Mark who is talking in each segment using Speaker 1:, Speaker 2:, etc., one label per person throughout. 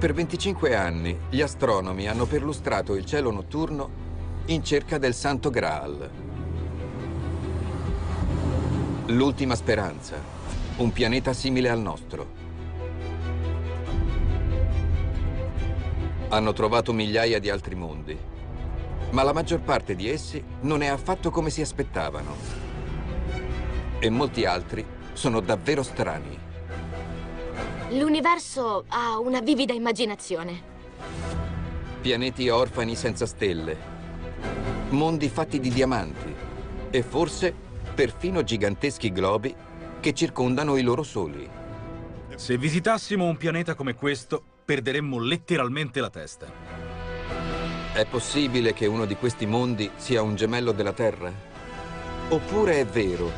Speaker 1: Per 25 anni gli astronomi hanno perlustrato il cielo notturno in cerca del Santo Graal. L'ultima speranza, un pianeta simile al nostro. Hanno trovato migliaia di altri mondi, ma la maggior parte di essi non è affatto come si aspettavano. E molti altri sono davvero strani.
Speaker 2: L'universo ha una vivida immaginazione.
Speaker 1: Pianeti orfani senza stelle, mondi fatti di diamanti e forse perfino giganteschi globi che circondano i loro soli.
Speaker 3: Se visitassimo un pianeta come questo, perderemmo letteralmente la testa.
Speaker 1: È possibile che uno di questi mondi sia un gemello della Terra? Oppure è vero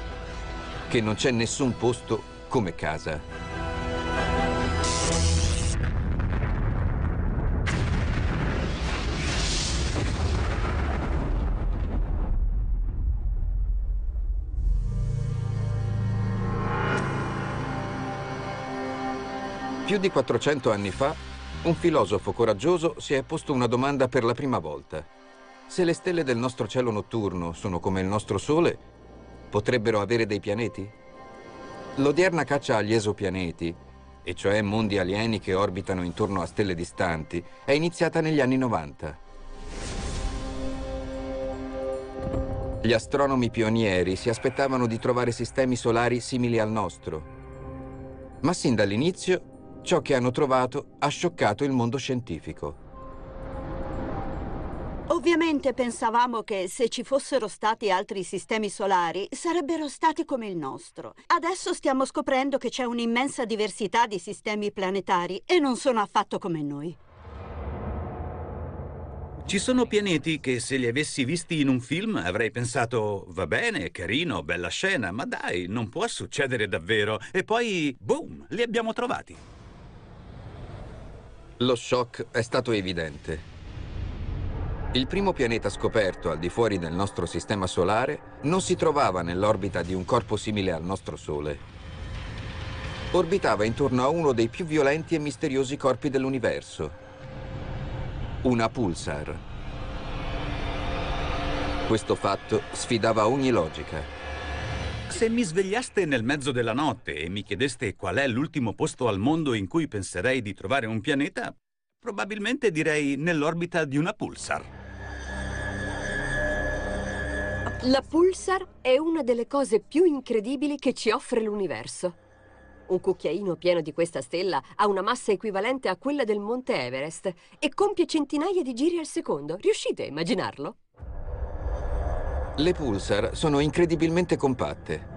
Speaker 1: che non c'è nessun posto come casa? Più di 400 anni fa, un filosofo coraggioso si è posto una domanda per la prima volta. Se le stelle del nostro cielo notturno sono come il nostro Sole, potrebbero avere dei pianeti? L'odierna caccia agli esopianeti, e cioè mondi alieni che orbitano intorno a stelle distanti, è iniziata negli anni 90. Gli astronomi pionieri si aspettavano di trovare sistemi solari simili al nostro, ma sin dall'inizio Ciò che hanno trovato ha scioccato il mondo scientifico.
Speaker 4: Ovviamente pensavamo che se ci fossero stati altri sistemi solari sarebbero stati come il nostro. Adesso stiamo scoprendo che c'è un'immensa diversità di sistemi planetari e non sono affatto come noi.
Speaker 5: Ci sono pianeti che se li avessi visti in un film avrei pensato va bene, carino, bella scena, ma dai, non può succedere davvero. E poi, boom, li abbiamo trovati.
Speaker 1: Lo shock è stato evidente. Il primo pianeta scoperto al di fuori del nostro sistema solare non si trovava nell'orbita di un corpo simile al nostro Sole. Orbitava intorno a uno dei più violenti e misteriosi corpi dell'universo. Una pulsar. Questo fatto sfidava ogni logica.
Speaker 5: Se mi svegliaste nel mezzo della notte e mi chiedeste qual è l'ultimo posto al mondo in cui penserei di trovare un pianeta, probabilmente direi nell'orbita di una pulsar.
Speaker 6: La pulsar è una delle cose più incredibili che ci offre l'universo. Un cucchiaino pieno di questa stella ha una massa equivalente a quella del Monte Everest e compie centinaia di giri al secondo. Riuscite a immaginarlo?
Speaker 1: Le pulsar sono incredibilmente compatte.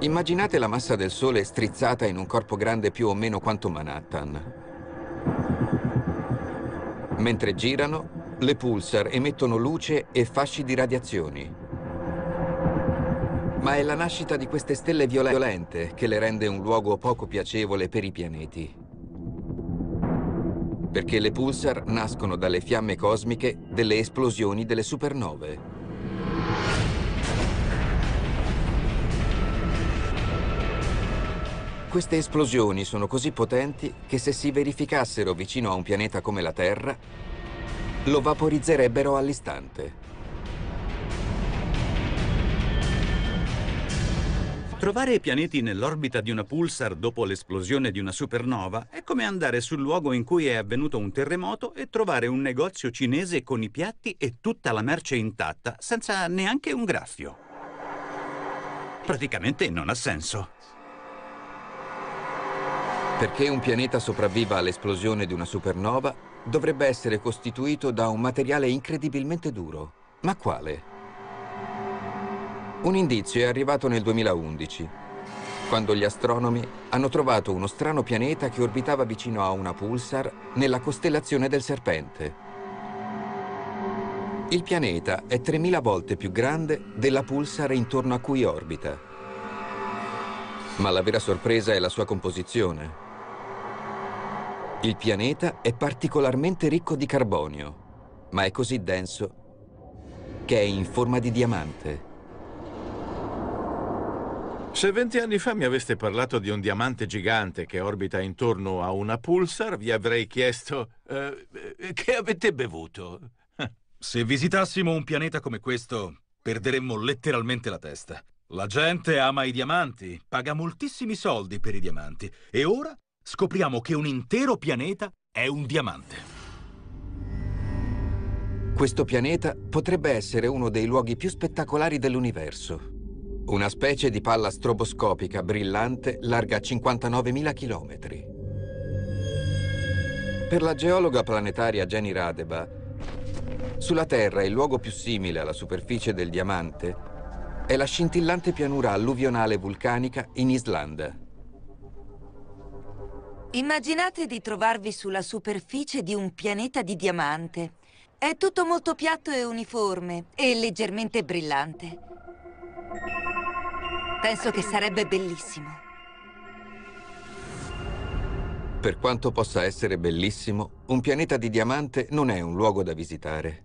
Speaker 1: Immaginate la massa del Sole strizzata in un corpo grande più o meno quanto Manhattan. Mentre girano, le pulsar emettono luce e fasci di radiazioni. Ma è la nascita di queste stelle violente che le rende un luogo poco piacevole per i pianeti. Perché le pulsar nascono dalle fiamme cosmiche delle esplosioni delle supernove. Queste esplosioni sono così potenti che se si verificassero vicino a un pianeta come la Terra, lo vaporizzerebbero all'istante.
Speaker 5: Trovare pianeti nell'orbita di una pulsar dopo l'esplosione di una supernova è come andare sul luogo in cui è avvenuto un terremoto e trovare un negozio cinese con i piatti e tutta la merce intatta, senza neanche un graffio. Praticamente non ha senso.
Speaker 1: Perché un pianeta sopravviva all'esplosione di una supernova, dovrebbe essere costituito da un materiale incredibilmente duro. Ma quale? Un indizio è arrivato nel 2011, quando gli astronomi hanno trovato uno strano pianeta che orbitava vicino a una pulsar nella costellazione del Serpente. Il pianeta è 3000 volte più grande della pulsar intorno a cui orbita. Ma la vera sorpresa è la sua composizione. Il pianeta è particolarmente ricco di carbonio, ma è così denso che è in forma di diamante.
Speaker 7: Se venti anni fa mi aveste parlato di un diamante gigante che orbita intorno a una pulsar, vi avrei chiesto eh, che avete bevuto.
Speaker 3: Se visitassimo un pianeta come questo, perderemmo letteralmente la testa. La gente ama i diamanti, paga moltissimi soldi per i diamanti e ora scopriamo che un intero pianeta è un diamante.
Speaker 1: Questo pianeta potrebbe essere uno dei luoghi più spettacolari dell'universo. Una specie di palla stroboscopica brillante larga 59.000 chilometri. Per la geologa planetaria Jenny Radeba, sulla Terra il luogo più simile alla superficie del diamante è la scintillante pianura alluvionale vulcanica in Islanda.
Speaker 8: Immaginate di trovarvi sulla superficie di un pianeta di diamante. È tutto molto piatto e uniforme e leggermente brillante. Penso che sarebbe bellissimo.
Speaker 1: Per quanto possa essere bellissimo, un pianeta di diamante non è un luogo da visitare.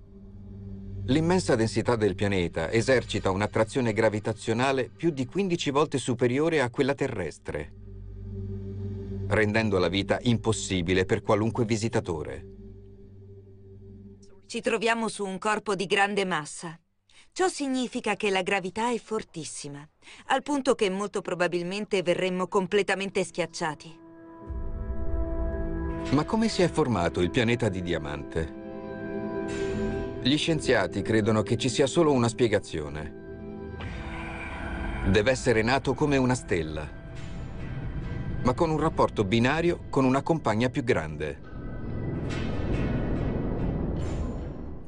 Speaker 1: L'immensa densità del pianeta esercita un'attrazione gravitazionale più di 15 volte superiore a quella terrestre, rendendo la vita impossibile per qualunque visitatore.
Speaker 8: Ci troviamo su un corpo di grande massa. Ciò significa che la gravità è fortissima, al punto che molto probabilmente verremmo completamente schiacciati.
Speaker 1: Ma come si è formato il pianeta di Diamante? Gli scienziati credono che ci sia solo una spiegazione. Deve essere nato come una stella, ma con un rapporto binario con una compagna più grande.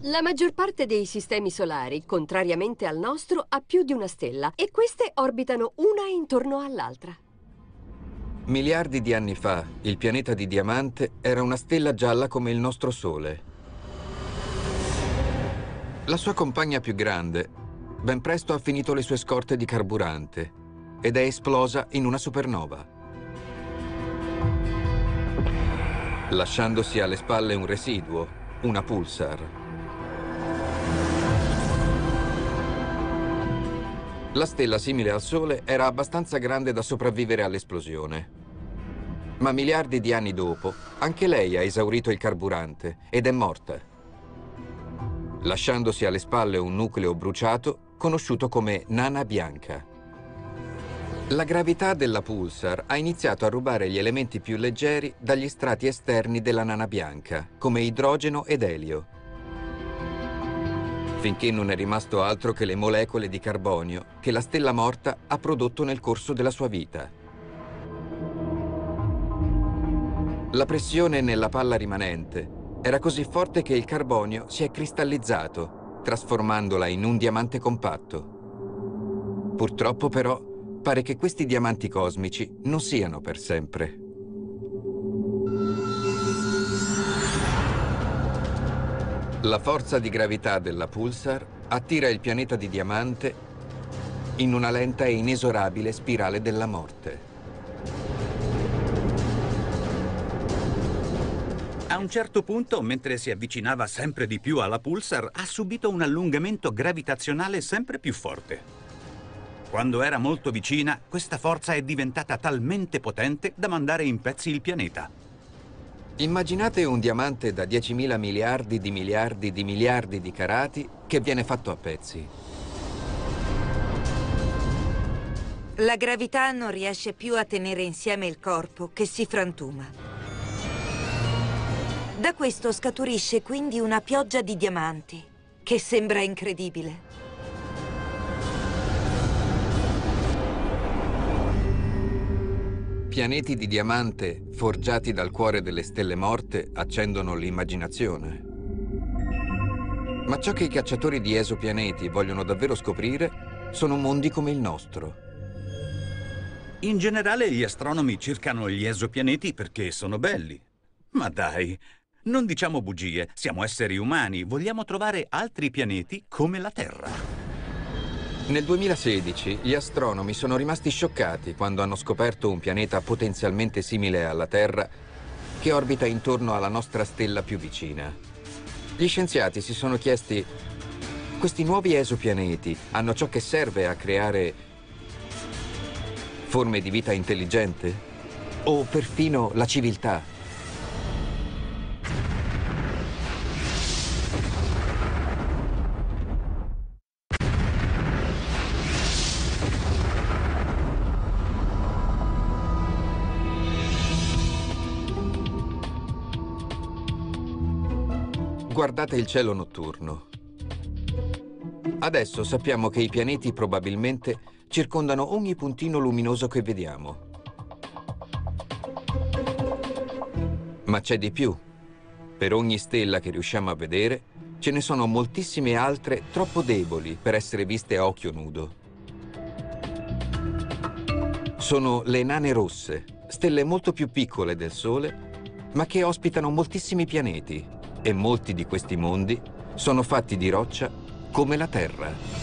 Speaker 6: La maggior parte dei sistemi solari, contrariamente al nostro, ha più di una stella e queste orbitano una intorno all'altra.
Speaker 1: Miliardi di anni fa, il pianeta di Diamante era una stella gialla come il nostro Sole. La sua compagna più grande ben presto ha finito le sue scorte di carburante ed è esplosa in una supernova. Lasciandosi alle spalle un residuo, una pulsar. La stella simile al Sole era abbastanza grande da sopravvivere all'esplosione. Ma miliardi di anni dopo, anche lei ha esaurito il carburante ed è morta, lasciandosi alle spalle un nucleo bruciato conosciuto come nana bianca. La gravità della pulsar ha iniziato a rubare gli elementi più leggeri dagli strati esterni della nana bianca, come idrogeno ed elio, finché non è rimasto altro che le molecole di carbonio che la stella morta ha prodotto nel corso della sua vita. La pressione nella palla rimanente era così forte che il carbonio si è cristallizzato, trasformandola in un diamante compatto. Purtroppo però pare che questi diamanti cosmici non siano per sempre. La forza di gravità della pulsar attira il pianeta di diamante in una lenta e inesorabile spirale della morte.
Speaker 5: A un certo punto, mentre si avvicinava sempre di più alla pulsar, ha subito un allungamento gravitazionale sempre più forte. Quando era molto vicina, questa forza è diventata talmente potente da mandare in pezzi il pianeta.
Speaker 1: Immaginate un diamante da 10.000 miliardi di miliardi di miliardi di carati che viene fatto a pezzi.
Speaker 8: La gravità non riesce più a tenere insieme il corpo, che si frantuma. Da questo scaturisce quindi una pioggia di diamanti, che sembra incredibile.
Speaker 1: Pianeti di diamante forgiati dal cuore delle stelle morte accendono l'immaginazione. Ma ciò che i cacciatori di esopianeti vogliono davvero scoprire sono mondi come il nostro.
Speaker 5: In generale gli astronomi cercano gli esopianeti perché sono belli. Ma dai, non diciamo bugie, siamo esseri umani, vogliamo trovare altri pianeti come la Terra.
Speaker 1: Nel 2016 gli astronomi sono rimasti scioccati quando hanno scoperto un pianeta potenzialmente simile alla Terra che orbita intorno alla nostra stella più vicina. Gli scienziati si sono chiesti, questi nuovi esopianeti hanno ciò che serve a creare Forme di vita intelligente? O perfino la civiltà? Guardate il cielo notturno. Adesso sappiamo che i pianeti probabilmente circondano ogni puntino luminoso che vediamo. Ma c'è di più. Per ogni stella che riusciamo a vedere, ce ne sono moltissime altre troppo deboli per essere viste a occhio nudo. Sono le nane rosse, stelle molto più piccole del Sole, ma che ospitano moltissimi pianeti e molti di questi mondi sono fatti di roccia come la Terra.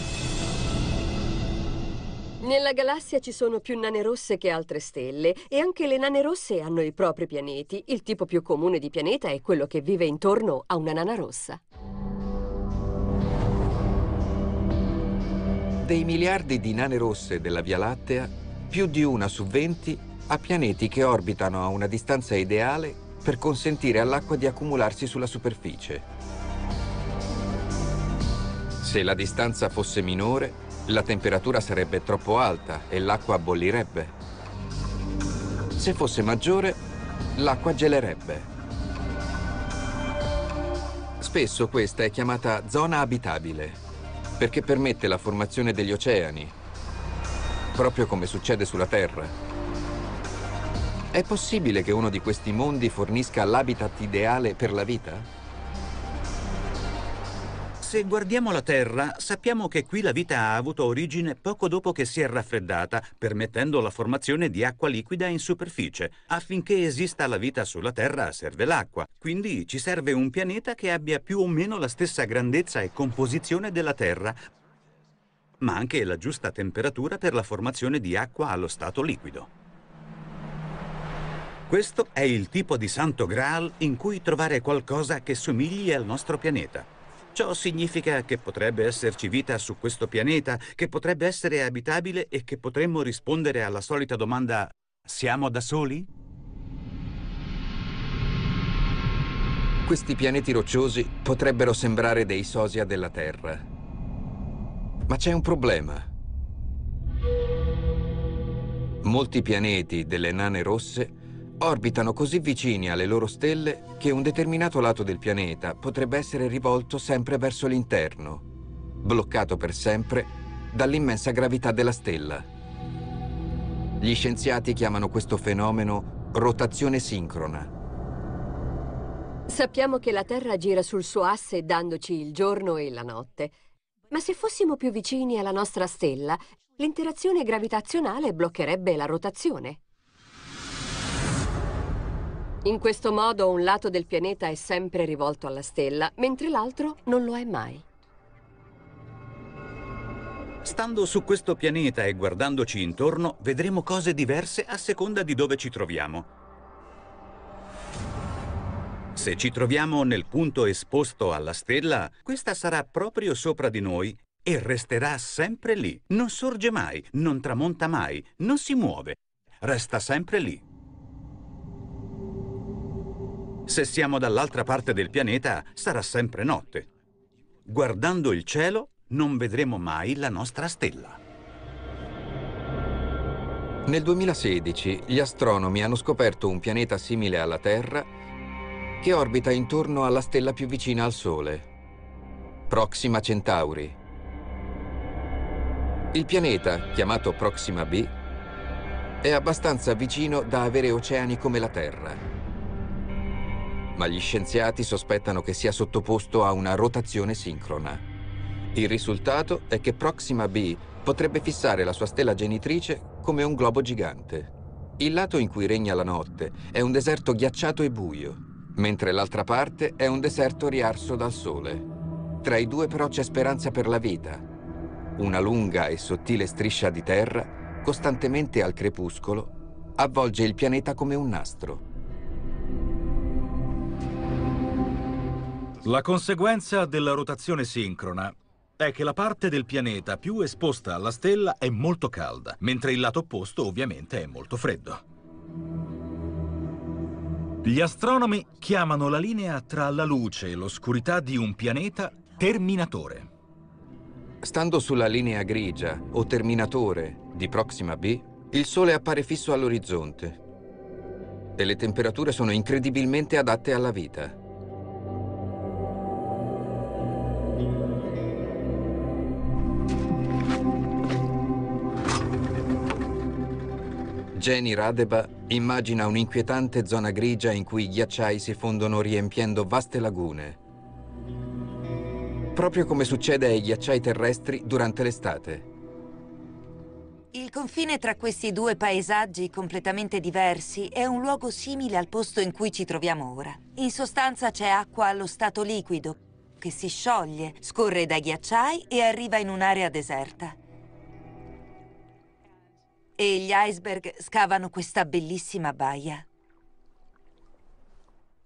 Speaker 6: Nella galassia ci sono più nane rosse che altre stelle e anche le nane rosse hanno i propri pianeti. Il tipo più comune di pianeta è quello che vive intorno a una nana rossa.
Speaker 1: Dei miliardi di nane rosse della Via Lattea, più di una su 20 ha pianeti che orbitano a una distanza ideale per consentire all'acqua di accumularsi sulla superficie. Se la distanza fosse minore, la temperatura sarebbe troppo alta e l'acqua bollirebbe. Se fosse maggiore, l'acqua gelerebbe. Spesso questa è chiamata zona abitabile, perché permette la formazione degli oceani, proprio come succede sulla Terra. È possibile che uno di questi mondi fornisca l'habitat ideale per la vita?
Speaker 5: Se guardiamo la Terra, sappiamo che qui la vita ha avuto origine poco dopo che si è raffreddata, permettendo la formazione di acqua liquida in superficie. Affinché esista la vita sulla Terra serve l'acqua, quindi ci serve un pianeta che abbia più o meno la stessa grandezza e composizione della Terra, ma anche la giusta temperatura per la formazione di acqua allo stato liquido. Questo è il tipo di santo Graal in cui trovare qualcosa che somigli al nostro pianeta. Ciò significa che potrebbe esserci vita su questo pianeta, che potrebbe essere abitabile e che potremmo rispondere alla solita domanda siamo da soli?
Speaker 1: Questi pianeti rocciosi potrebbero sembrare dei sosia della Terra. Ma c'è un problema. Molti pianeti delle nane rosse orbitano così vicini alle loro stelle che un determinato lato del pianeta potrebbe essere rivolto sempre verso l'interno, bloccato per sempre dall'immensa gravità della stella. Gli scienziati chiamano questo fenomeno rotazione sincrona.
Speaker 6: Sappiamo che la Terra gira sul suo asse dandoci il giorno e la notte. Ma se fossimo più vicini alla nostra stella, l'interazione gravitazionale bloccherebbe la rotazione. In questo modo un lato del pianeta è sempre rivolto alla stella, mentre l'altro non lo è mai.
Speaker 5: Stando su questo pianeta e guardandoci intorno, vedremo cose diverse a seconda di dove ci troviamo. Se ci troviamo nel punto esposto alla stella, questa sarà proprio sopra di noi e resterà sempre lì. Non sorge mai, non tramonta mai, non si muove. Resta sempre lì. Se siamo dall'altra parte del pianeta, sarà sempre notte. Guardando il cielo, non vedremo mai la nostra stella.
Speaker 1: Nel 2016 gli astronomi hanno scoperto un pianeta simile alla Terra che orbita intorno alla stella più vicina al Sole, Proxima Centauri. Il pianeta, chiamato Proxima b, è abbastanza vicino da avere oceani come la Terra ma gli scienziati sospettano che sia sottoposto a una rotazione sincrona. Il risultato è che Proxima b potrebbe fissare la sua stella genitrice come un globo gigante. Il lato in cui regna la notte è un deserto ghiacciato e buio, mentre l'altra parte è un deserto riarso dal sole. Tra i due però c'è speranza per la vita. Una lunga e sottile striscia di terra, costantemente al crepuscolo, avvolge il pianeta come un nastro.
Speaker 3: La conseguenza della rotazione sincrona è che la parte del pianeta più esposta alla stella è molto calda, mentre il lato opposto ovviamente è molto freddo. Gli astronomi chiamano la linea tra la luce e l'oscurità di un pianeta terminatore.
Speaker 1: Stando sulla linea grigia o terminatore di Proxima b, il Sole appare fisso all'orizzonte e le temperature sono incredibilmente adatte alla vita. Jenny Radeba immagina un'inquietante zona grigia in cui i ghiacciai si fondono riempiendo vaste lagune. Proprio come succede ai ghiacciai terrestri durante l'estate.
Speaker 8: Il confine tra questi due paesaggi completamente diversi è un luogo simile al posto in cui ci troviamo ora. In sostanza c'è acqua allo stato liquido, che si scioglie, scorre dai ghiacciai e arriva in un'area deserta e gli iceberg scavano questa bellissima baia.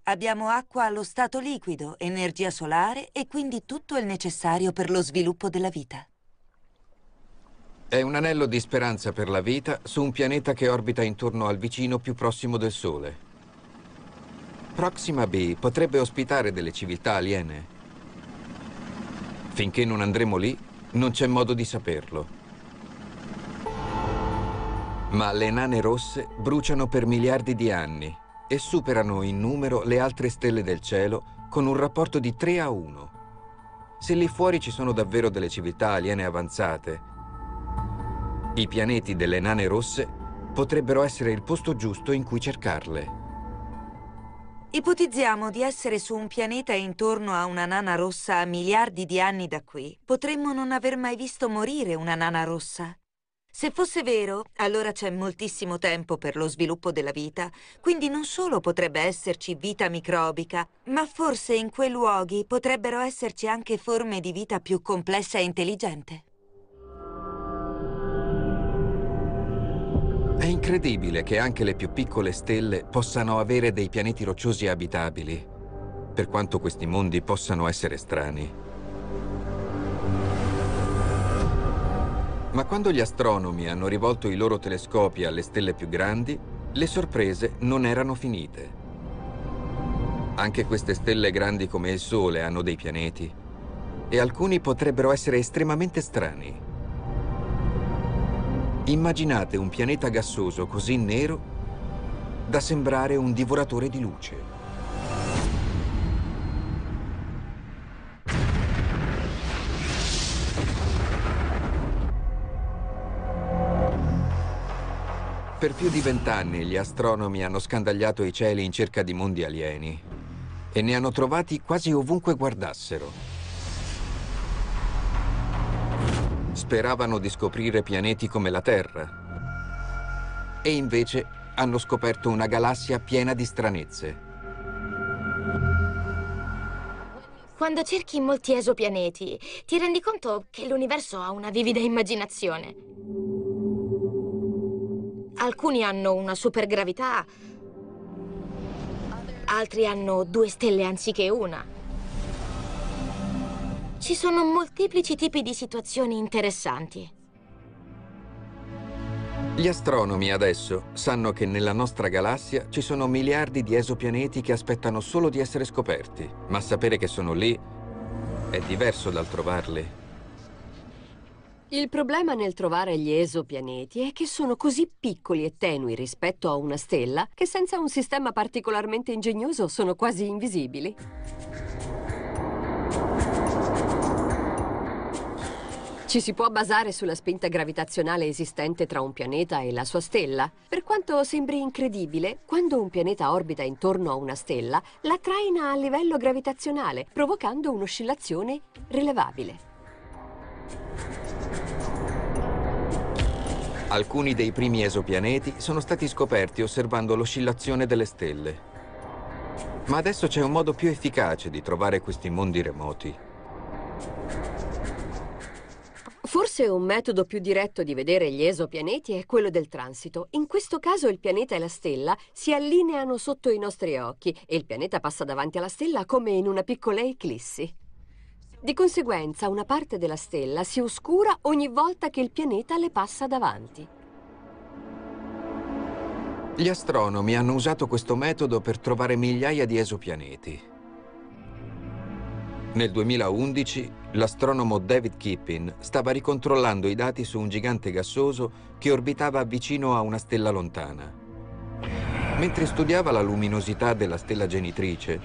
Speaker 8: Abbiamo acqua allo stato liquido, energia solare e quindi tutto il necessario per lo sviluppo della vita.
Speaker 1: È un anello di speranza per la vita su un pianeta che orbita intorno al vicino più prossimo del Sole. Proxima b potrebbe ospitare delle civiltà aliene. Finché non andremo lì, non c'è modo di saperlo. Ma le nane rosse bruciano per miliardi di anni e superano in numero le altre stelle del cielo con un rapporto di 3 a 1. Se lì fuori ci sono davvero delle civiltà aliene avanzate, i pianeti delle nane rosse potrebbero essere il posto giusto in cui cercarle.
Speaker 8: Ipotizziamo di essere su un pianeta intorno a una nana rossa a miliardi di anni da qui. Potremmo non aver mai visto morire una nana rossa. Se fosse vero, allora c'è moltissimo tempo per lo sviluppo della vita, quindi non solo potrebbe esserci vita microbica, ma forse in quei luoghi potrebbero esserci anche forme di vita più complessa e intelligente.
Speaker 1: È incredibile che anche le più piccole stelle possano avere dei pianeti rocciosi abitabili, per quanto questi mondi possano essere strani. Ma quando gli astronomi hanno rivolto i loro telescopi alle stelle più grandi, le sorprese non erano finite. Anche queste stelle grandi come il Sole hanno dei pianeti e alcuni potrebbero essere estremamente strani. Immaginate un pianeta gassoso così nero da sembrare un divoratore di luce. Per più di vent'anni gli astronomi hanno scandagliato i cieli in cerca di mondi alieni e ne hanno trovati quasi ovunque guardassero. Speravano di scoprire pianeti come la Terra e invece hanno scoperto una galassia piena di stranezze.
Speaker 2: Quando cerchi molti esopianeti, ti rendi conto che l'universo ha una vivida immaginazione. Alcuni hanno una supergravità, altri hanno due stelle anziché una. Ci sono molteplici tipi di situazioni interessanti.
Speaker 1: Gli astronomi adesso sanno che nella nostra galassia ci sono miliardi di esopianeti che aspettano solo di essere scoperti, ma sapere che sono lì è diverso dal trovarli.
Speaker 6: Il problema nel trovare gli esopianeti è che sono così piccoli e tenui rispetto a una stella che senza un sistema particolarmente ingegnoso sono quasi invisibili. Ci si può basare sulla spinta gravitazionale esistente tra un pianeta e la sua stella? Per quanto sembri incredibile, quando un pianeta orbita intorno a una stella, la traina a livello gravitazionale, provocando un'oscillazione rilevabile.
Speaker 1: Alcuni dei primi esopianeti sono stati scoperti osservando l'oscillazione delle stelle. Ma adesso c'è un modo più efficace di trovare questi mondi remoti.
Speaker 6: Forse un metodo più diretto di vedere gli esopianeti è quello del transito. In questo caso il pianeta e la stella si allineano sotto i nostri occhi e il pianeta passa davanti alla stella come in una piccola eclissi. Di conseguenza una parte della stella si oscura ogni volta che il pianeta le passa davanti.
Speaker 1: Gli astronomi hanno usato questo metodo per trovare migliaia di esopianeti. Nel 2011 l'astronomo David Kippin stava ricontrollando i dati su un gigante gassoso che orbitava vicino a una stella lontana. Mentre studiava la luminosità della stella genitrice,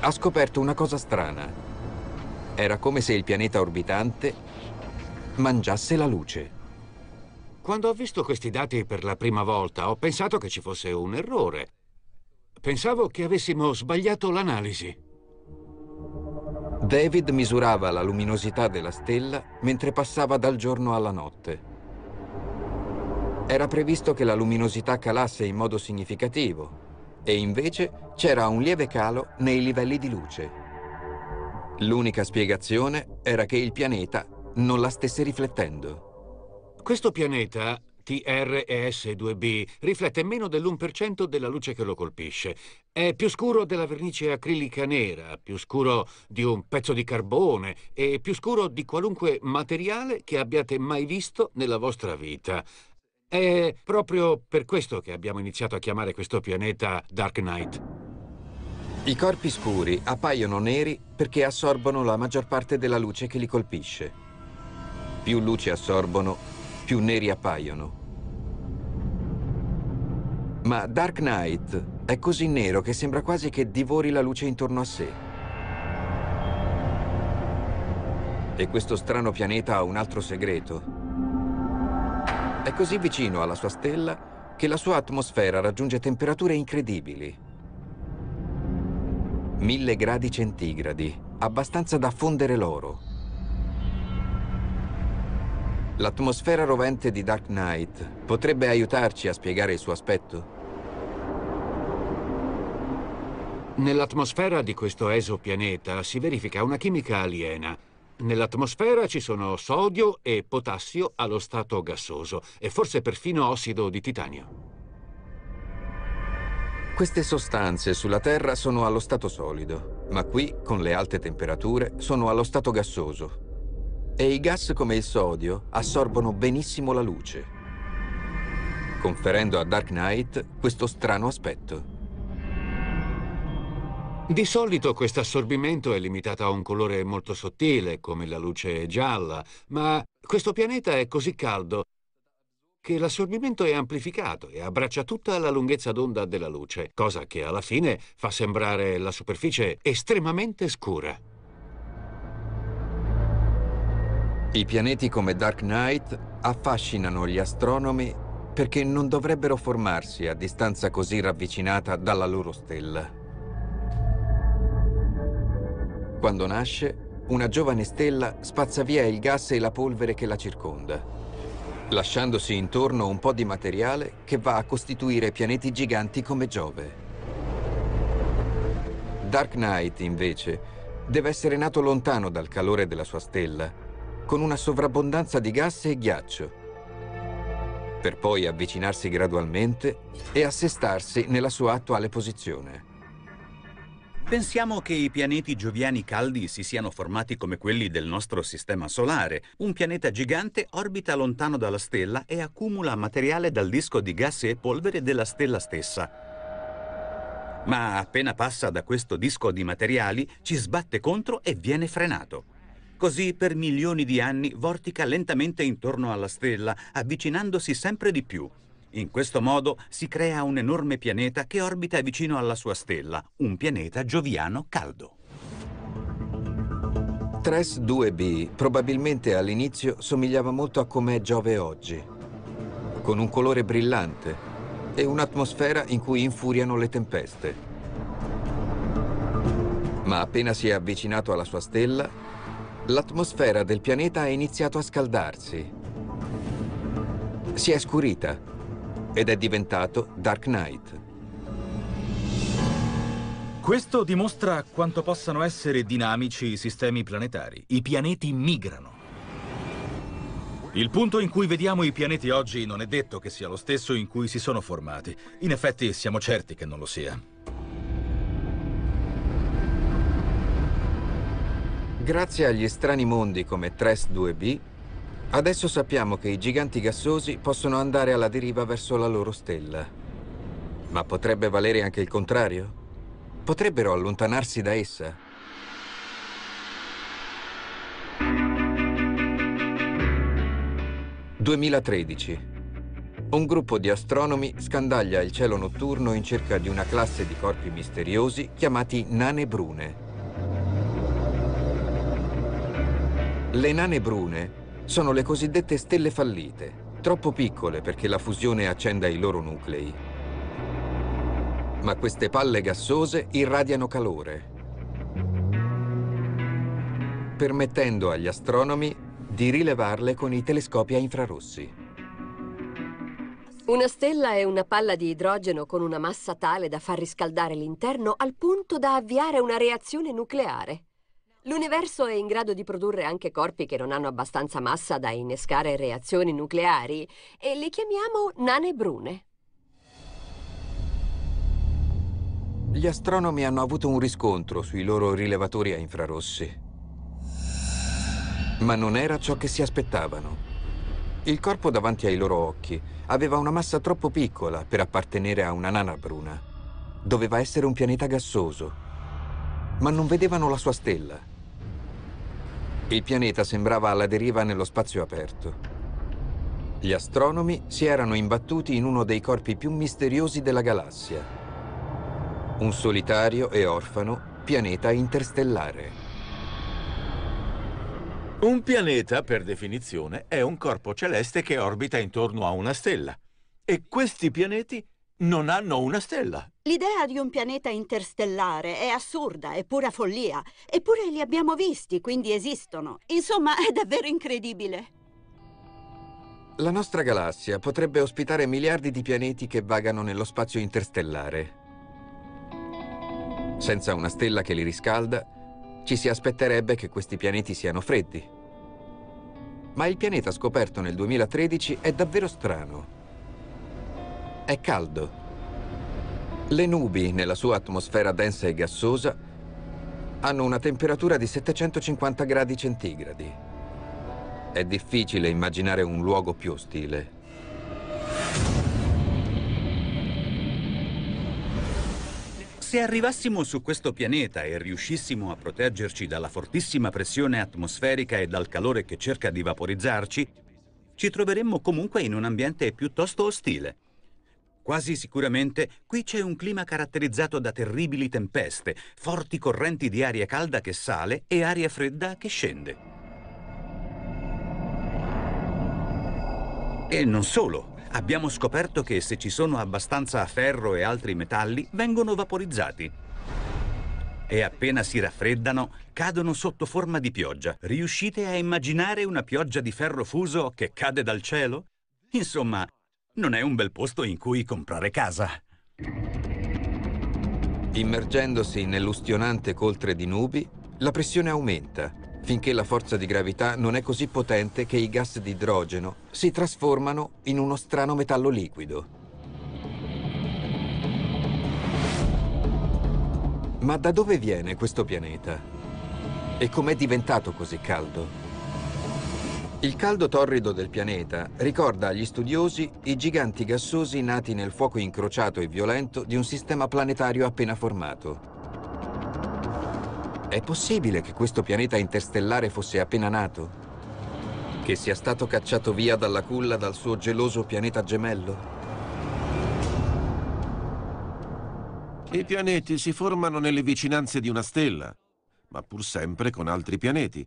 Speaker 1: ha scoperto una cosa strana. Era come se il pianeta orbitante mangiasse la luce.
Speaker 9: Quando ho visto questi dati per la prima volta, ho pensato che ci fosse un errore. Pensavo che avessimo sbagliato l'analisi.
Speaker 1: David misurava la luminosità della stella mentre passava dal giorno alla notte. Era previsto che la luminosità calasse in modo significativo e invece c'era un lieve calo nei livelli di luce. L'unica spiegazione era che il pianeta non la stesse riflettendo.
Speaker 9: Questo pianeta, TRES-2b, riflette meno dell'1% della luce che lo colpisce. È più scuro della vernice acrilica nera, più scuro di un pezzo di carbone e più scuro di qualunque materiale che abbiate mai visto nella vostra vita. È proprio per questo che abbiamo iniziato a chiamare questo pianeta Dark Knight.
Speaker 1: I corpi scuri appaiono neri perché assorbono la maggior parte della luce che li colpisce. Più luce assorbono, più neri appaiono. Ma Dark Knight è così nero che sembra quasi che divori la luce intorno a sé. E questo strano pianeta ha un altro segreto. È così vicino alla sua stella che la sua atmosfera raggiunge temperature incredibili. Mille gradi centigradi, abbastanza da fondere l'oro. L'atmosfera rovente di Dark Knight potrebbe aiutarci a spiegare il suo aspetto?
Speaker 9: Nell'atmosfera di questo esopianeta si verifica una chimica aliena. Nell'atmosfera ci sono sodio e potassio allo stato gassoso e forse perfino ossido di titanio.
Speaker 1: Queste sostanze sulla Terra sono allo stato solido, ma qui, con le alte temperature, sono allo stato gassoso, e i gas come il sodio assorbono benissimo la luce, conferendo a Dark Knight questo strano aspetto.
Speaker 9: Di solito questo assorbimento è limitato a un colore molto sottile, come la luce gialla, ma questo pianeta è così caldo che l'assorbimento è amplificato e abbraccia tutta la lunghezza d'onda della luce, cosa che alla fine fa sembrare la superficie estremamente scura.
Speaker 1: I pianeti come Dark Knight affascinano gli astronomi perché non dovrebbero formarsi a distanza così ravvicinata dalla loro stella. Quando nasce, una giovane stella spazza via il gas e la polvere che la circonda, lasciandosi intorno un po' di materiale che va a costituire pianeti giganti come Giove. Dark Knight, invece, deve essere nato lontano dal calore della sua stella con una sovrabbondanza di gas e ghiaccio, per poi avvicinarsi gradualmente e assestarsi nella sua attuale posizione.
Speaker 5: Pensiamo che i pianeti gioviani caldi si siano formati come quelli del nostro sistema solare. Un pianeta gigante orbita lontano dalla stella e accumula materiale dal disco di gas e polvere della stella stessa. Ma appena passa da questo disco di materiali, ci sbatte contro e viene frenato. Così per milioni di anni vortica lentamente intorno alla stella, avvicinandosi sempre di più. In questo modo si crea un enorme pianeta che orbita vicino alla sua stella, un pianeta gioviano caldo.
Speaker 1: Tres 2b probabilmente all'inizio somigliava molto a com'è Giove oggi, con un colore brillante e un'atmosfera in cui infuriano le tempeste. Ma appena si è avvicinato alla sua stella, l'atmosfera del pianeta ha iniziato a scaldarsi. Si è scurita ed è diventato Dark Knight.
Speaker 3: Questo dimostra quanto possano essere dinamici i sistemi planetari. I pianeti migrano. Il punto in cui vediamo i pianeti oggi non è detto che sia lo stesso in cui si sono formati. In effetti siamo certi che non lo sia.
Speaker 1: Grazie agli strani mondi come TRES 2b, adesso sappiamo che i giganti gassosi possono andare alla deriva verso la loro stella. Ma potrebbe valere anche il contrario? Potrebbero allontanarsi da essa? «2013. Un gruppo di astronomi scandaglia il cielo notturno in cerca di una classe di corpi misteriosi chiamati nane brune. Le nane brune sono le cosiddette stelle fallite, troppo piccole perché la fusione accenda i loro nuclei. Ma queste palle gassose irradiano calore, permettendo agli astronomi di rilevarle con i telescopi a infrarossi.
Speaker 6: Una stella è una palla di idrogeno con una massa tale da far riscaldare l'interno al punto da avviare una reazione nucleare. L'universo è in grado di produrre anche corpi che non hanno abbastanza massa da innescare reazioni nucleari e li chiamiamo nane brune.
Speaker 1: Gli astronomi hanno avuto un riscontro sui loro rilevatori a infrarossi. Ma non era ciò che si aspettavano. Il corpo davanti ai loro occhi aveva una massa troppo piccola per appartenere a una nana bruna. Doveva essere un pianeta gassoso, ma non vedevano la sua stella. Il pianeta sembrava alla deriva nello spazio aperto. Gli astronomi si erano imbattuti in uno dei corpi più misteriosi della galassia. Un solitario e orfano pianeta interstellare.
Speaker 7: Un pianeta, per definizione, è un corpo celeste che orbita intorno a una stella. E questi pianeti non hanno una stella.
Speaker 4: L'idea di un pianeta interstellare è assurda, è pura follia. Eppure li abbiamo visti, quindi esistono. Insomma, è davvero incredibile.
Speaker 1: La nostra galassia potrebbe ospitare miliardi di pianeti che vagano nello spazio interstellare. Senza una stella che li riscalda, ci si aspetterebbe che questi pianeti siano freddi. Ma il pianeta scoperto nel 2013 è davvero strano. È caldo. Le nubi, nella sua atmosfera densa e gassosa, hanno una temperatura di 750 gradi centigradi. È difficile immaginare un luogo più ostile.
Speaker 5: Se arrivassimo su questo pianeta e riuscissimo a proteggerci dalla fortissima pressione atmosferica e dal calore che cerca di vaporizzarci, ci troveremmo comunque in un ambiente piuttosto ostile. Quasi sicuramente qui c'è un clima caratterizzato da terribili tempeste, forti correnti di aria calda che sale e aria fredda che scende. E non solo. Abbiamo scoperto che se ci sono abbastanza ferro e altri metalli, vengono vaporizzati. E appena si raffreddano, cadono sotto forma di pioggia. Riuscite a immaginare una pioggia di ferro fuso che cade dal cielo? Insomma, non è un bel posto in cui comprare casa.
Speaker 1: Immergendosi nell'ustionante coltre di nubi, la pressione aumenta, finché la forza di gravità non è così potente che i gas di idrogeno si trasformano in uno strano metallo liquido. Ma da dove viene questo pianeta? E com'è diventato così caldo? Il caldo torrido del pianeta ricorda agli studiosi i giganti gassosi nati nel fuoco incrociato e violento di un sistema planetario appena formato. È possibile che questo pianeta interstellare fosse appena nato? Che sia stato cacciato via dalla culla dal suo geloso pianeta gemello?
Speaker 10: I pianeti si formano nelle vicinanze di una stella, ma pur sempre con altri pianeti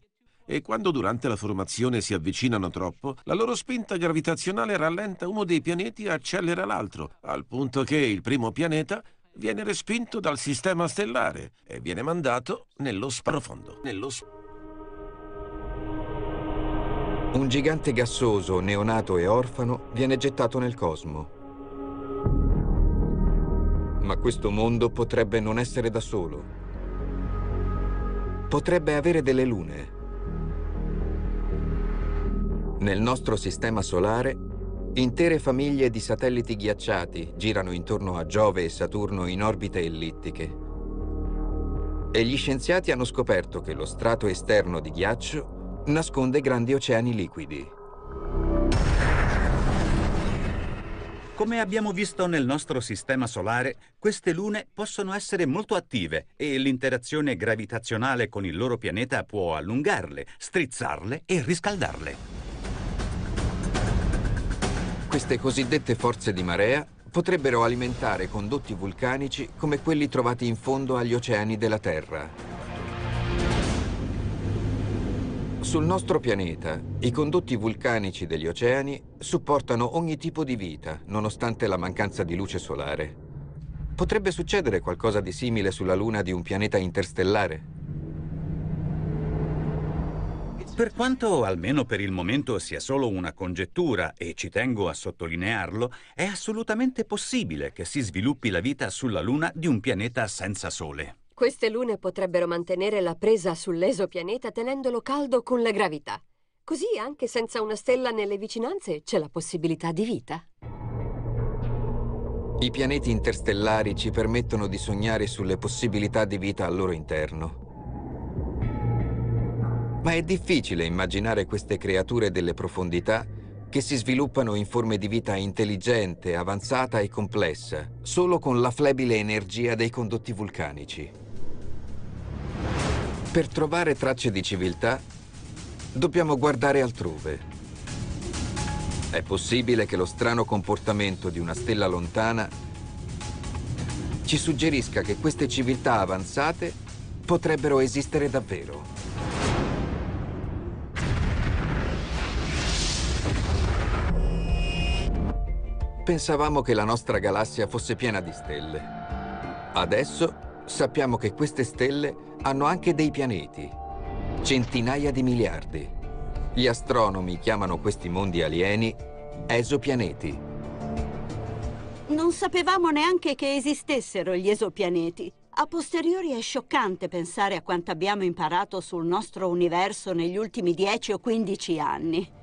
Speaker 10: e quando durante la formazione si avvicinano troppo, la loro spinta gravitazionale rallenta uno dei pianeti e accelera l'altro, al punto che il primo pianeta viene respinto dal sistema stellare e viene mandato nello profondo. Nello
Speaker 1: Un gigante gassoso, neonato e orfano viene gettato nel cosmo. Ma questo mondo potrebbe non essere da solo. Potrebbe avere delle lune. Nel nostro sistema solare, intere famiglie di satelliti ghiacciati girano intorno a Giove e Saturno in orbite ellittiche. e gli scienziati hanno scoperto che lo strato esterno di ghiaccio nasconde grandi oceani liquidi.
Speaker 5: Come abbiamo visto nel nostro sistema solare, queste lune possono essere molto attive e l'interazione gravitazionale con il loro pianeta può allungarle, strizzarle e riscaldarle.
Speaker 1: Queste cosiddette forze di marea potrebbero alimentare condotti vulcanici come quelli trovati in fondo agli oceani della Terra. Sul nostro pianeta, i condotti vulcanici degli oceani supportano ogni tipo di vita, nonostante la mancanza di luce solare. Potrebbe succedere qualcosa di simile sulla Luna di un pianeta interstellare?
Speaker 5: Per quanto, almeno per il momento, sia solo una congettura, e ci tengo a sottolinearlo, è assolutamente possibile che si sviluppi la vita sulla Luna di un pianeta senza Sole.
Speaker 6: Queste lune potrebbero mantenere la presa sull'esopianeta tenendolo caldo con la gravità. Così anche senza una stella nelle vicinanze c'è la possibilità di vita.
Speaker 1: I pianeti interstellari ci permettono di sognare sulle possibilità di vita al loro interno. Ma è difficile immaginare queste creature delle profondità che si sviluppano in forme di vita intelligente, avanzata e complessa, solo con la flebile energia dei condotti vulcanici. Per trovare tracce di civiltà, dobbiamo guardare altrove. È possibile che lo strano comportamento di una stella lontana ci suggerisca che queste civiltà avanzate potrebbero esistere davvero. Pensavamo che la nostra galassia fosse piena di stelle. Adesso sappiamo che queste stelle hanno anche dei pianeti, centinaia di miliardi. Gli astronomi chiamano questi mondi alieni esopianeti.
Speaker 4: Non sapevamo neanche che esistessero gli esopianeti. A posteriori è scioccante pensare a quanto abbiamo imparato sul nostro universo negli ultimi 10 o 15 anni.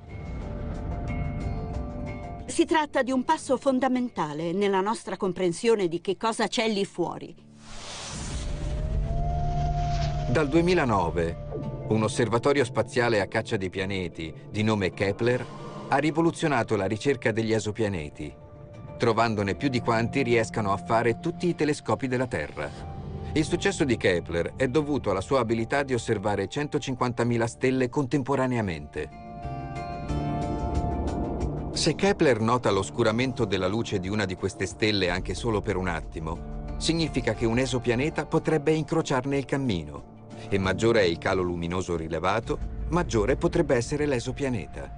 Speaker 4: Si tratta di un passo fondamentale nella nostra comprensione di che cosa c'è lì fuori
Speaker 1: dal 2009, un osservatorio spaziale a caccia dei pianeti, di nome Kepler, ha rivoluzionato la ricerca degli esopianeti, trovandone più di quanti riescano a fare tutti i telescopi della Terra. Il successo di Kepler è dovuto alla sua abilità di osservare 150.000 stelle contemporaneamente. Se Kepler nota l'oscuramento della luce di una di queste stelle anche solo per un attimo, significa che un esopianeta potrebbe incrociarne il cammino e maggiore è il calo luminoso rilevato, maggiore potrebbe essere l'esopianeta.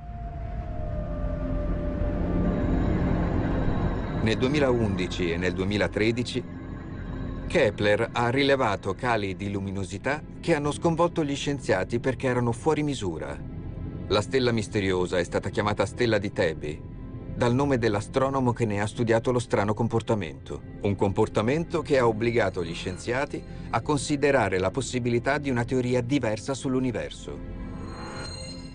Speaker 1: Nel 2011 e nel 2013 Kepler ha rilevato cali di luminosità che hanno sconvolto gli scienziati perché erano fuori misura. La stella misteriosa è stata chiamata stella di Tebi dal nome dell'astronomo che ne ha studiato lo strano comportamento. Un comportamento che ha obbligato gli scienziati a considerare la possibilità di una teoria diversa sull'universo.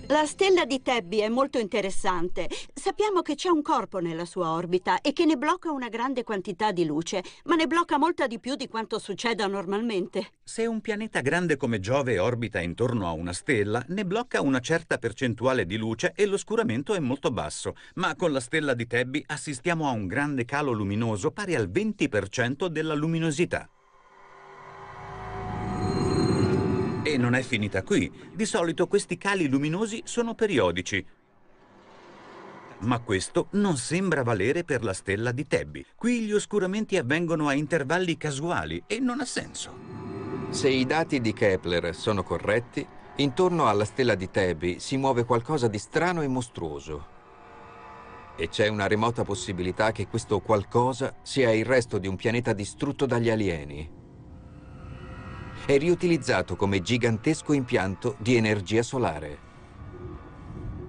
Speaker 4: La stella di Tebby è molto interessante. Sappiamo che c'è un corpo nella sua orbita e che ne blocca una grande quantità di luce, ma ne blocca molta di più di quanto succeda normalmente.
Speaker 5: Se un pianeta grande come Giove orbita intorno a una stella, ne blocca una certa percentuale di luce e l'oscuramento è molto basso, ma con la stella di Tebby assistiamo a un grande calo luminoso pari al 20% della luminosità. E non è finita qui. Di solito questi cali luminosi sono periodici. Ma questo non sembra valere per la stella di Tebby. Qui gli oscuramenti avvengono a intervalli casuali e non ha senso.
Speaker 1: Se i dati di Kepler sono corretti, intorno alla stella di Tebby si muove qualcosa di strano e mostruoso. E c'è una remota possibilità che questo qualcosa sia il resto di un pianeta distrutto dagli alieni è riutilizzato come gigantesco impianto di energia solare.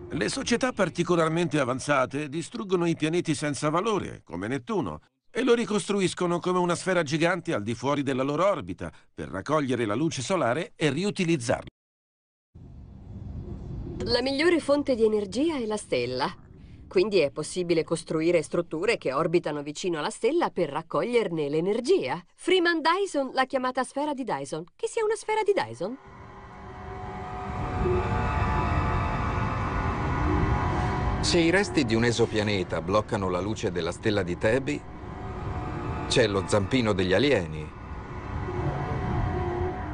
Speaker 10: Le società particolarmente avanzate distruggono i pianeti senza valore, come Nettuno, e lo ricostruiscono come una sfera gigante al di fuori della loro orbita, per raccogliere la luce solare e riutilizzarla.
Speaker 6: La migliore fonte di energia è la stella. Quindi è possibile costruire strutture che orbitano vicino alla stella per raccoglierne l'energia. Freeman Dyson l'ha chiamata sfera di Dyson. Che sia una sfera di Dyson?
Speaker 1: Se i resti di un esopianeta bloccano la luce della stella di Tebi, c'è lo zampino degli alieni.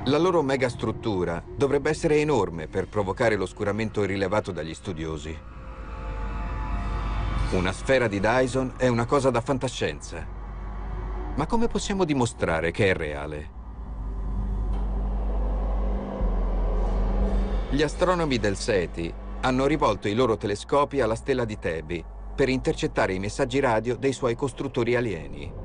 Speaker 1: La loro megastruttura dovrebbe essere enorme per provocare l'oscuramento rilevato dagli studiosi. Una sfera di Dyson è una cosa da fantascienza. Ma come possiamo dimostrare che è reale? Gli astronomi del SETI hanno rivolto i loro telescopi alla stella di Tebi per intercettare i messaggi radio dei suoi costruttori alieni.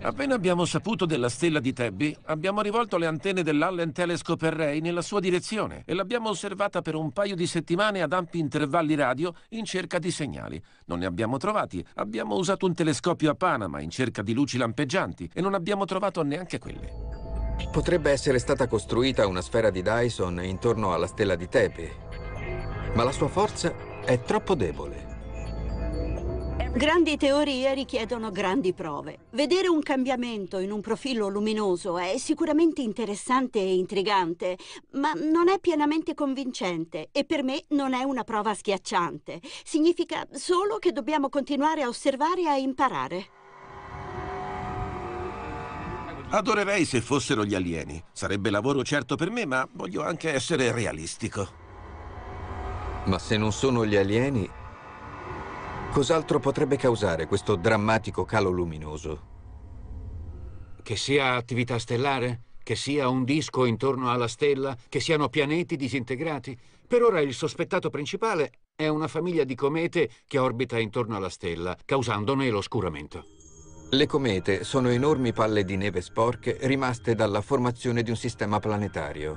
Speaker 10: Appena abbiamo saputo della stella di Tebby, abbiamo rivolto le antenne dell'Allen Telescope Array nella sua direzione e l'abbiamo osservata per un paio di settimane ad ampi intervalli radio in cerca di segnali. Non ne abbiamo trovati. Abbiamo usato un telescopio a Panama in cerca di luci lampeggianti e non abbiamo trovato neanche quelle.
Speaker 1: Potrebbe essere stata costruita una sfera di Dyson intorno alla stella di Tepe, ma la sua forza è troppo debole.
Speaker 4: Grandi teorie richiedono grandi prove. Vedere un cambiamento in un profilo luminoso è sicuramente interessante e intrigante, ma non è pienamente convincente e per me non è una prova schiacciante. Significa solo che dobbiamo continuare a osservare e a imparare.
Speaker 10: Adorerei se fossero gli alieni. Sarebbe lavoro certo per me, ma voglio anche essere realistico.
Speaker 1: Ma se non sono gli alieni, cos'altro potrebbe causare questo drammatico calo luminoso?
Speaker 9: Che sia attività stellare? Che sia un disco intorno alla stella? Che siano pianeti disintegrati? Per ora il sospettato principale è una famiglia di comete che orbita intorno alla stella, causandone l'oscuramento.
Speaker 1: Le comete sono enormi palle di neve sporche rimaste dalla formazione di un sistema planetario.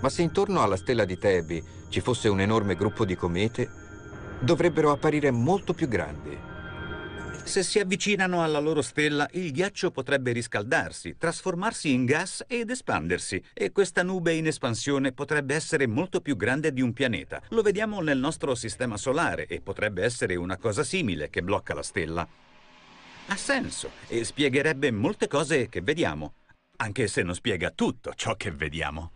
Speaker 1: Ma se intorno alla stella di Tebi ci fosse un enorme gruppo di comete, dovrebbero apparire molto più grandi.
Speaker 5: Se si avvicinano alla loro stella, il ghiaccio potrebbe riscaldarsi, trasformarsi in gas ed espandersi, e questa nube in espansione potrebbe essere molto più grande di un pianeta. Lo vediamo nel nostro sistema solare e potrebbe essere una cosa simile che blocca la stella. Ha senso e spiegherebbe molte cose che vediamo, anche se non spiega tutto ciò che vediamo.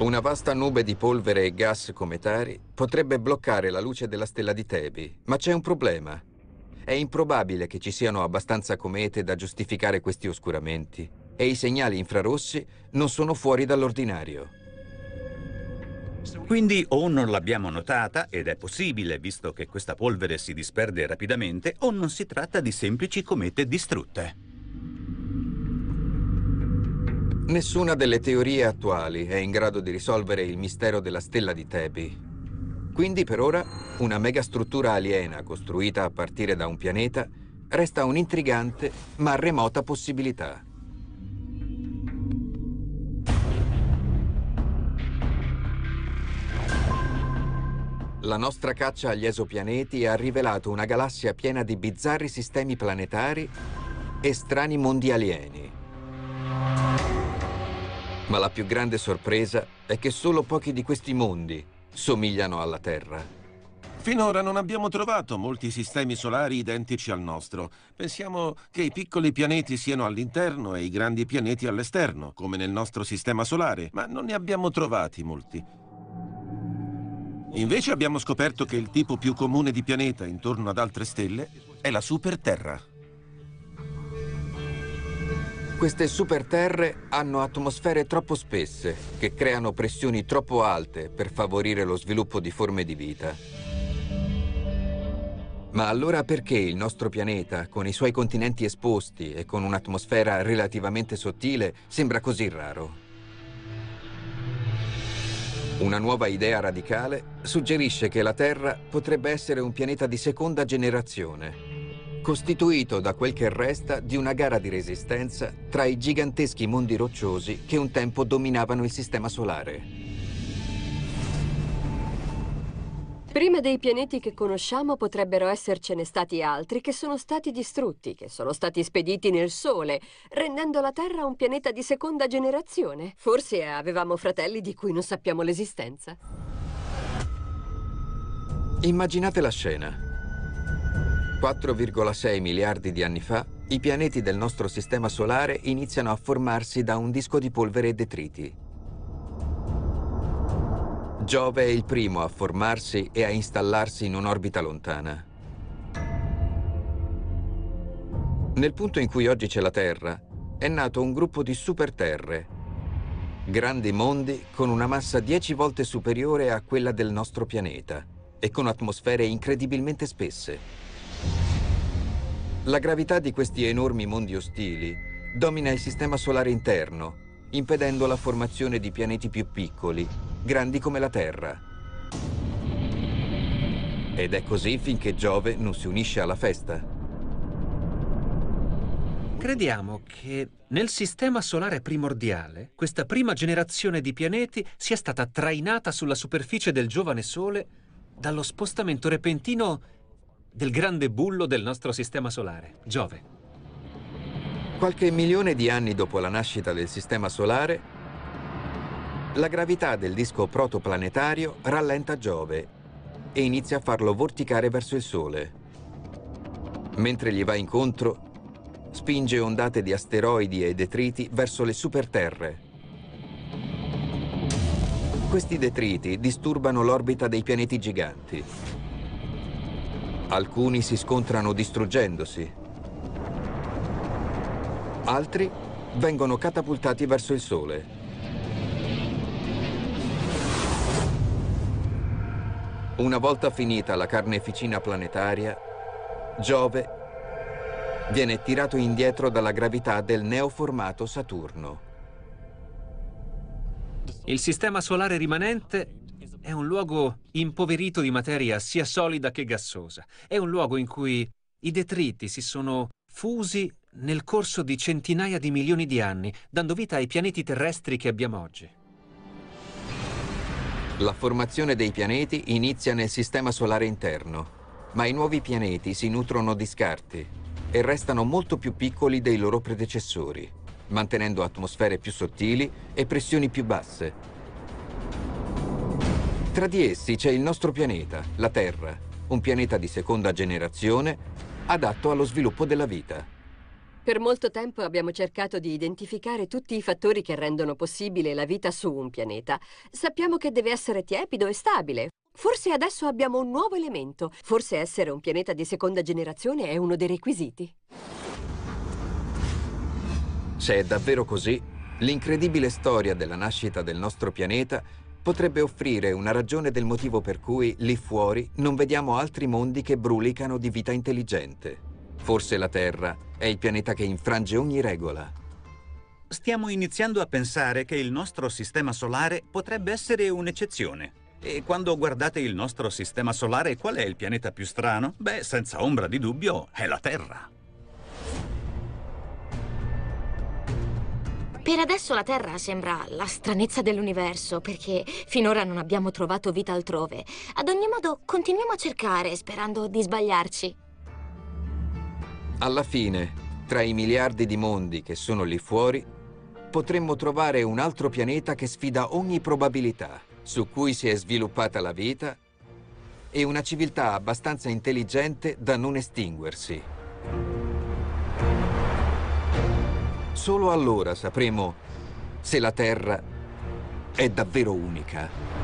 Speaker 1: Una vasta nube di polvere e gas cometari potrebbe bloccare la luce della stella di Tebi, ma c'è un problema. È improbabile che ci siano abbastanza comete da giustificare questi oscuramenti e i segnali infrarossi non sono fuori dall'ordinario.
Speaker 5: Quindi o non l'abbiamo notata, ed è possibile visto che questa polvere si disperde rapidamente, o non si tratta di semplici comete distrutte.
Speaker 1: Nessuna delle teorie attuali è in grado di risolvere il mistero della stella di Tebi. Quindi per ora una megastruttura aliena costruita a partire da un pianeta resta un'intrigante ma remota possibilità. La nostra caccia agli esopianeti ha rivelato una galassia piena di bizzarri sistemi planetari e strani mondi alieni. Ma la più grande sorpresa è che solo pochi di questi mondi somigliano alla Terra.
Speaker 10: Finora non abbiamo trovato molti sistemi solari identici al nostro. Pensiamo che i piccoli pianeti siano all'interno e i grandi pianeti all'esterno, come nel nostro sistema solare, ma non ne abbiamo trovati molti. Invece abbiamo scoperto che il tipo più comune di pianeta intorno ad altre stelle è la superterra.
Speaker 1: Queste superterre hanno atmosfere troppo spesse, che creano pressioni troppo alte per favorire lo sviluppo di forme di vita. Ma allora perché il nostro pianeta, con i suoi continenti esposti e con un'atmosfera relativamente sottile, sembra così raro? Una nuova idea radicale suggerisce che la Terra potrebbe essere un pianeta di seconda generazione, costituito da quel che resta di una gara di resistenza tra i giganteschi mondi rocciosi che un tempo dominavano il Sistema Solare.
Speaker 6: Prima dei pianeti che conosciamo potrebbero essercene stati altri che sono stati distrutti, che sono stati spediti nel Sole, rendendo la Terra un pianeta di seconda generazione. Forse avevamo fratelli di cui non sappiamo l'esistenza.
Speaker 1: Immaginate la scena. 4,6 miliardi di anni fa, i pianeti del nostro sistema solare iniziano a formarsi da un disco di polvere e detriti. Giove è il primo a formarsi e a installarsi in un'orbita lontana. Nel punto in cui oggi c'è la Terra, è nato un gruppo di superterre, grandi mondi con una massa 10 volte superiore a quella del nostro pianeta e con atmosfere incredibilmente spesse. La gravità di questi enormi mondi ostili domina il sistema solare interno, impedendo la formazione di pianeti più piccoli, grandi come la Terra. Ed è così finché Giove non si unisce alla festa.
Speaker 11: Crediamo che nel sistema solare primordiale questa prima generazione di pianeti sia stata trainata sulla superficie del giovane Sole dallo spostamento repentino del grande bullo del nostro sistema solare, Giove.
Speaker 1: Qualche milione di anni dopo la nascita del sistema solare, la gravità del disco protoplanetario rallenta Giove e inizia a farlo vorticare verso il Sole. Mentre gli va incontro, spinge ondate di asteroidi e detriti verso le superterre. Questi detriti disturbano l'orbita dei pianeti giganti. Alcuni si scontrano distruggendosi. Altri vengono catapultati verso il Sole. Una volta finita la carneficina planetaria, Giove viene tirato indietro dalla gravità del neoformato Saturno.
Speaker 11: Il sistema solare rimanente è un luogo impoverito di materia sia solida che gassosa. È un luogo in cui i detriti si sono fusi nel corso di centinaia di milioni di anni, dando vita ai pianeti terrestri che abbiamo oggi.
Speaker 1: La formazione dei pianeti inizia nel sistema solare interno, ma i nuovi pianeti si nutrono di scarti e restano molto più piccoli dei loro predecessori, mantenendo atmosfere più sottili e pressioni più basse. Tra di essi c'è il nostro pianeta, la Terra, un pianeta di seconda generazione adatto allo sviluppo della vita.
Speaker 6: Per molto tempo abbiamo cercato di identificare tutti i fattori che rendono possibile la vita su un pianeta. Sappiamo che deve essere tiepido e stabile, Forse adesso abbiamo un nuovo elemento. Forse essere un pianeta di seconda generazione è uno dei requisiti.
Speaker 1: Se è davvero così, l'incredibile storia della nascita del nostro pianeta potrebbe offrire una ragione del motivo per cui lì fuori non vediamo altri mondi che brulicano di vita intelligente. Forse la Terra è il pianeta che infrange ogni regola.
Speaker 5: Stiamo iniziando a pensare che il nostro sistema solare potrebbe essere un'eccezione. E quando guardate il nostro sistema solare, qual è il pianeta più strano? Beh, senza ombra di dubbio, è la Terra.
Speaker 2: Per adesso la Terra sembra la stranezza dell'universo, perché finora non abbiamo trovato vita altrove. Ad ogni modo, continuiamo a cercare, sperando di sbagliarci.
Speaker 1: Alla fine, tra i miliardi di mondi che sono lì fuori, potremmo trovare un altro pianeta che sfida ogni probabilità su cui si è sviluppata la vita e una civiltà abbastanza intelligente da non estinguersi. Solo allora sapremo se la Terra è davvero unica.